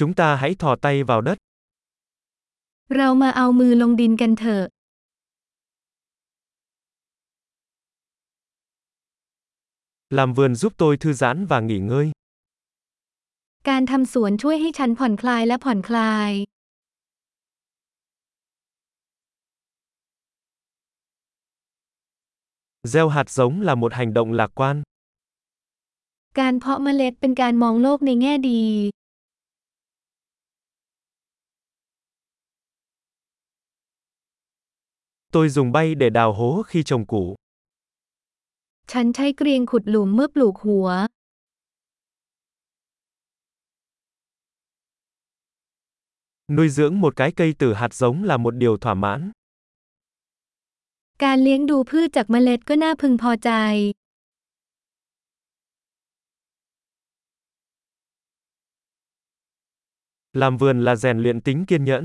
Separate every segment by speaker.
Speaker 1: Chúng ta hãy thò tay vào đất.
Speaker 2: เรามาเอามือลงดินกันเถอะ
Speaker 1: Làm vườn giúp tôi thư giãn và nghỉ ngơi.
Speaker 2: การทำสวนช่วยให้ฉันผ่อนคลายและผ่อนคลาย
Speaker 1: Gieo hạt giống là một hành động lạc quan.
Speaker 2: การเพาะเมล็ดเป็นการมองโลกในแง่ดี
Speaker 1: Tôi dùng bay để đào hố khi trồng củ.
Speaker 2: ฉันใช้เกรียงขุดหลุมเมื่อปลูกหัว
Speaker 1: Nuôi dưỡng một cái cây từ hạt giống là một điều thỏa mãn.
Speaker 2: การเลี้ยงดูพืชจากเมล็ดก็น่าพึงพอใจ
Speaker 1: Làm vườn là rèn luyện tính kiên nhẫn.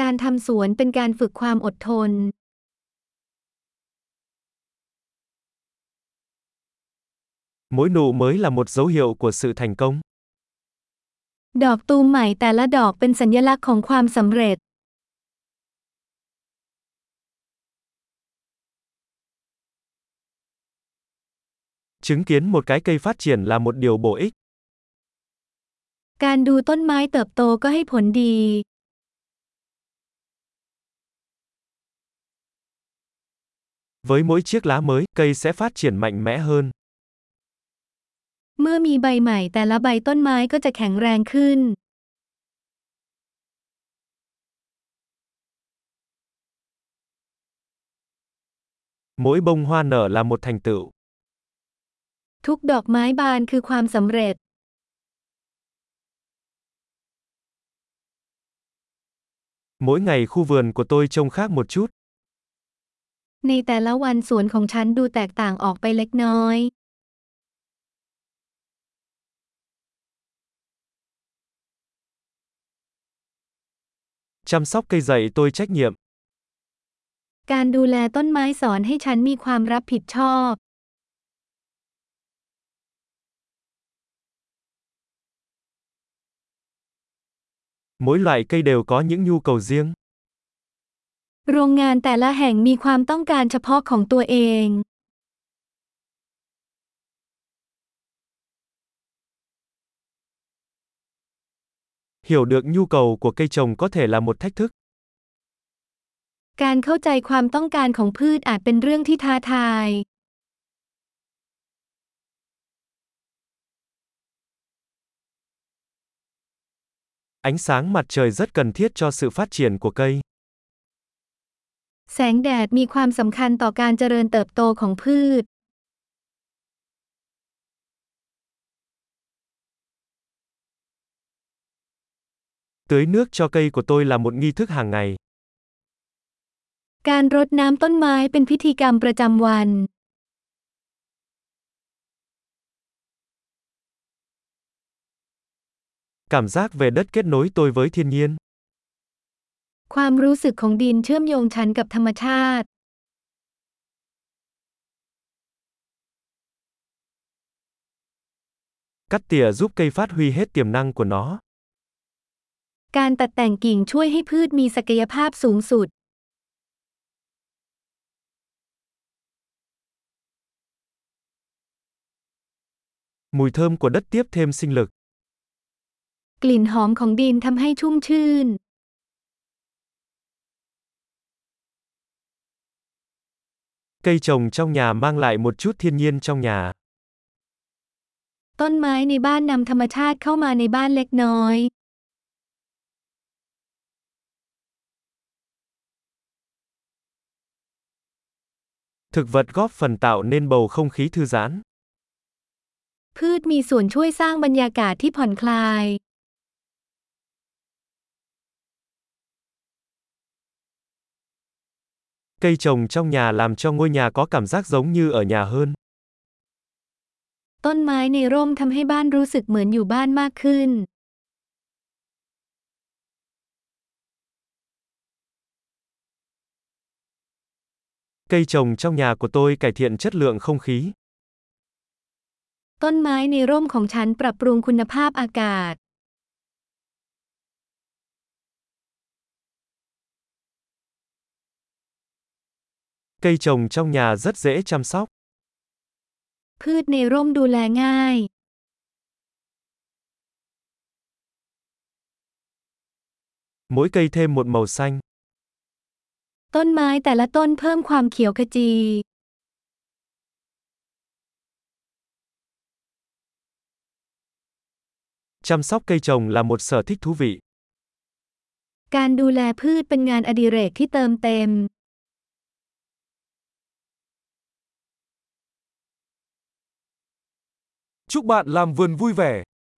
Speaker 2: การทำสวนเป็นการฝึกความอดทน
Speaker 1: Mỗi nụ mới là một dấu hiệu của sự thành công.
Speaker 2: ดอกตูมใหม่แต่ละดอกเป็นสัญลักษณ์ของความสำเร็จ
Speaker 1: Chứng kiến một cái cây phát triển là một điều bổ ích.
Speaker 2: การดูต้นไม้เติบโตก็ให้ผลดี
Speaker 1: Với mỗi chiếc lá mới, cây sẽ phát triển mạnh mẽ hơn.
Speaker 2: เมื่อมีใบใหม่แต่ละใบต้นไม้ก็จะแข็งแรงขึ้น
Speaker 1: Mỗi bông hoa nở là một thành tựu.
Speaker 2: ทุกดอกไม้บานคือความสำเร็จ
Speaker 1: Mỗi ngày khu vườn của tôi trông khác một chút.
Speaker 2: ในแต่ละวันสวนของฉันดูแตกต่างออกไปเล็กน้อย
Speaker 1: Chăm sóc cây dạy tôi trách nhiệm.
Speaker 2: การดูแลต้นไม้สอนให้ฉันมีความรับผิดชอบ
Speaker 1: Mỗi loại cây đều có những nhu cầu riêng.
Speaker 2: โรงงานแต่ละแห่งมีความต้องการเฉพาะของตัวเอง
Speaker 1: Hiểu được nhu cầu của cây trồng có thể là một thách thức.
Speaker 2: การเข้าใจความต้องการของพืชอาจเป็นเรื่องที่ท้าทาย
Speaker 1: Ánh sáng mặt trời rất cần thiết cho sự phát triển của cây.
Speaker 2: แสงแดดมีความสำคัญต่อการเจริญเติบโตของพืช
Speaker 1: Tưới nước cho cây của tôi là một nghi thức hàng ngày.
Speaker 2: การรดน้ำต้นไม้เป็นพิธีกรรมประจำวัน
Speaker 1: Cảm giác về đất kết nối tôi với thiên nhiên.
Speaker 2: ความรู้สึกของดินเชื่อมโยงฉันกับธรรมชาติ
Speaker 1: Cắt tỉa giúp cây phát huy hết tiềm năng của nó.
Speaker 2: การตัดแต่งกิ่งช่วยให้พืชมีศักยภาพสูงสุด
Speaker 1: Mùi thơm của đất tiếp thêm sinh lực.
Speaker 2: กลิ่นหอมของดินทำให้ชุ่มชื่น
Speaker 1: Cây trồng trong nhà mang lại một chút thiên nhiên trong nhà.
Speaker 2: ต้นไม้ในบ้านนำธรรมชาติเข้ามาในบ้านเล็กน้อย
Speaker 1: Thực vật góp phần tạo nên bầu không khí thư giãn.
Speaker 2: พืชมีส่วนช่วยสร้างบรรยากาศที่ผ่อนคลาย
Speaker 1: Cây trồng trong nhà làm cho ngôi nhà có cảm giác giống như ở nhà hơn.
Speaker 2: ต้นไม้ในร่มทำให้บ้านรู้สึกเหมือนอยู่บ้านมากขึ้น
Speaker 1: Cây trồng trong nhà của tôi cải thiện chất lượng không khí.
Speaker 2: ต้นไม้ในร่มของฉันปรับปรุงคุณภาพอากาศ
Speaker 1: Cây trồng trong nhà rất dễ chăm sóc.
Speaker 2: พืชในร่มดูแลง่าย
Speaker 1: Mỗi cây thêm một màu xanh.
Speaker 2: ต้นไม้แต่ละต้นเพิ่มความเขียวขจี
Speaker 1: Chăm sóc cây trồng là một sở thích thú vị.
Speaker 2: การดูแลพืชเป็นงานอดิเรกที่เติมเต็ม
Speaker 3: Chúc bạn làm vườn vui vẻ.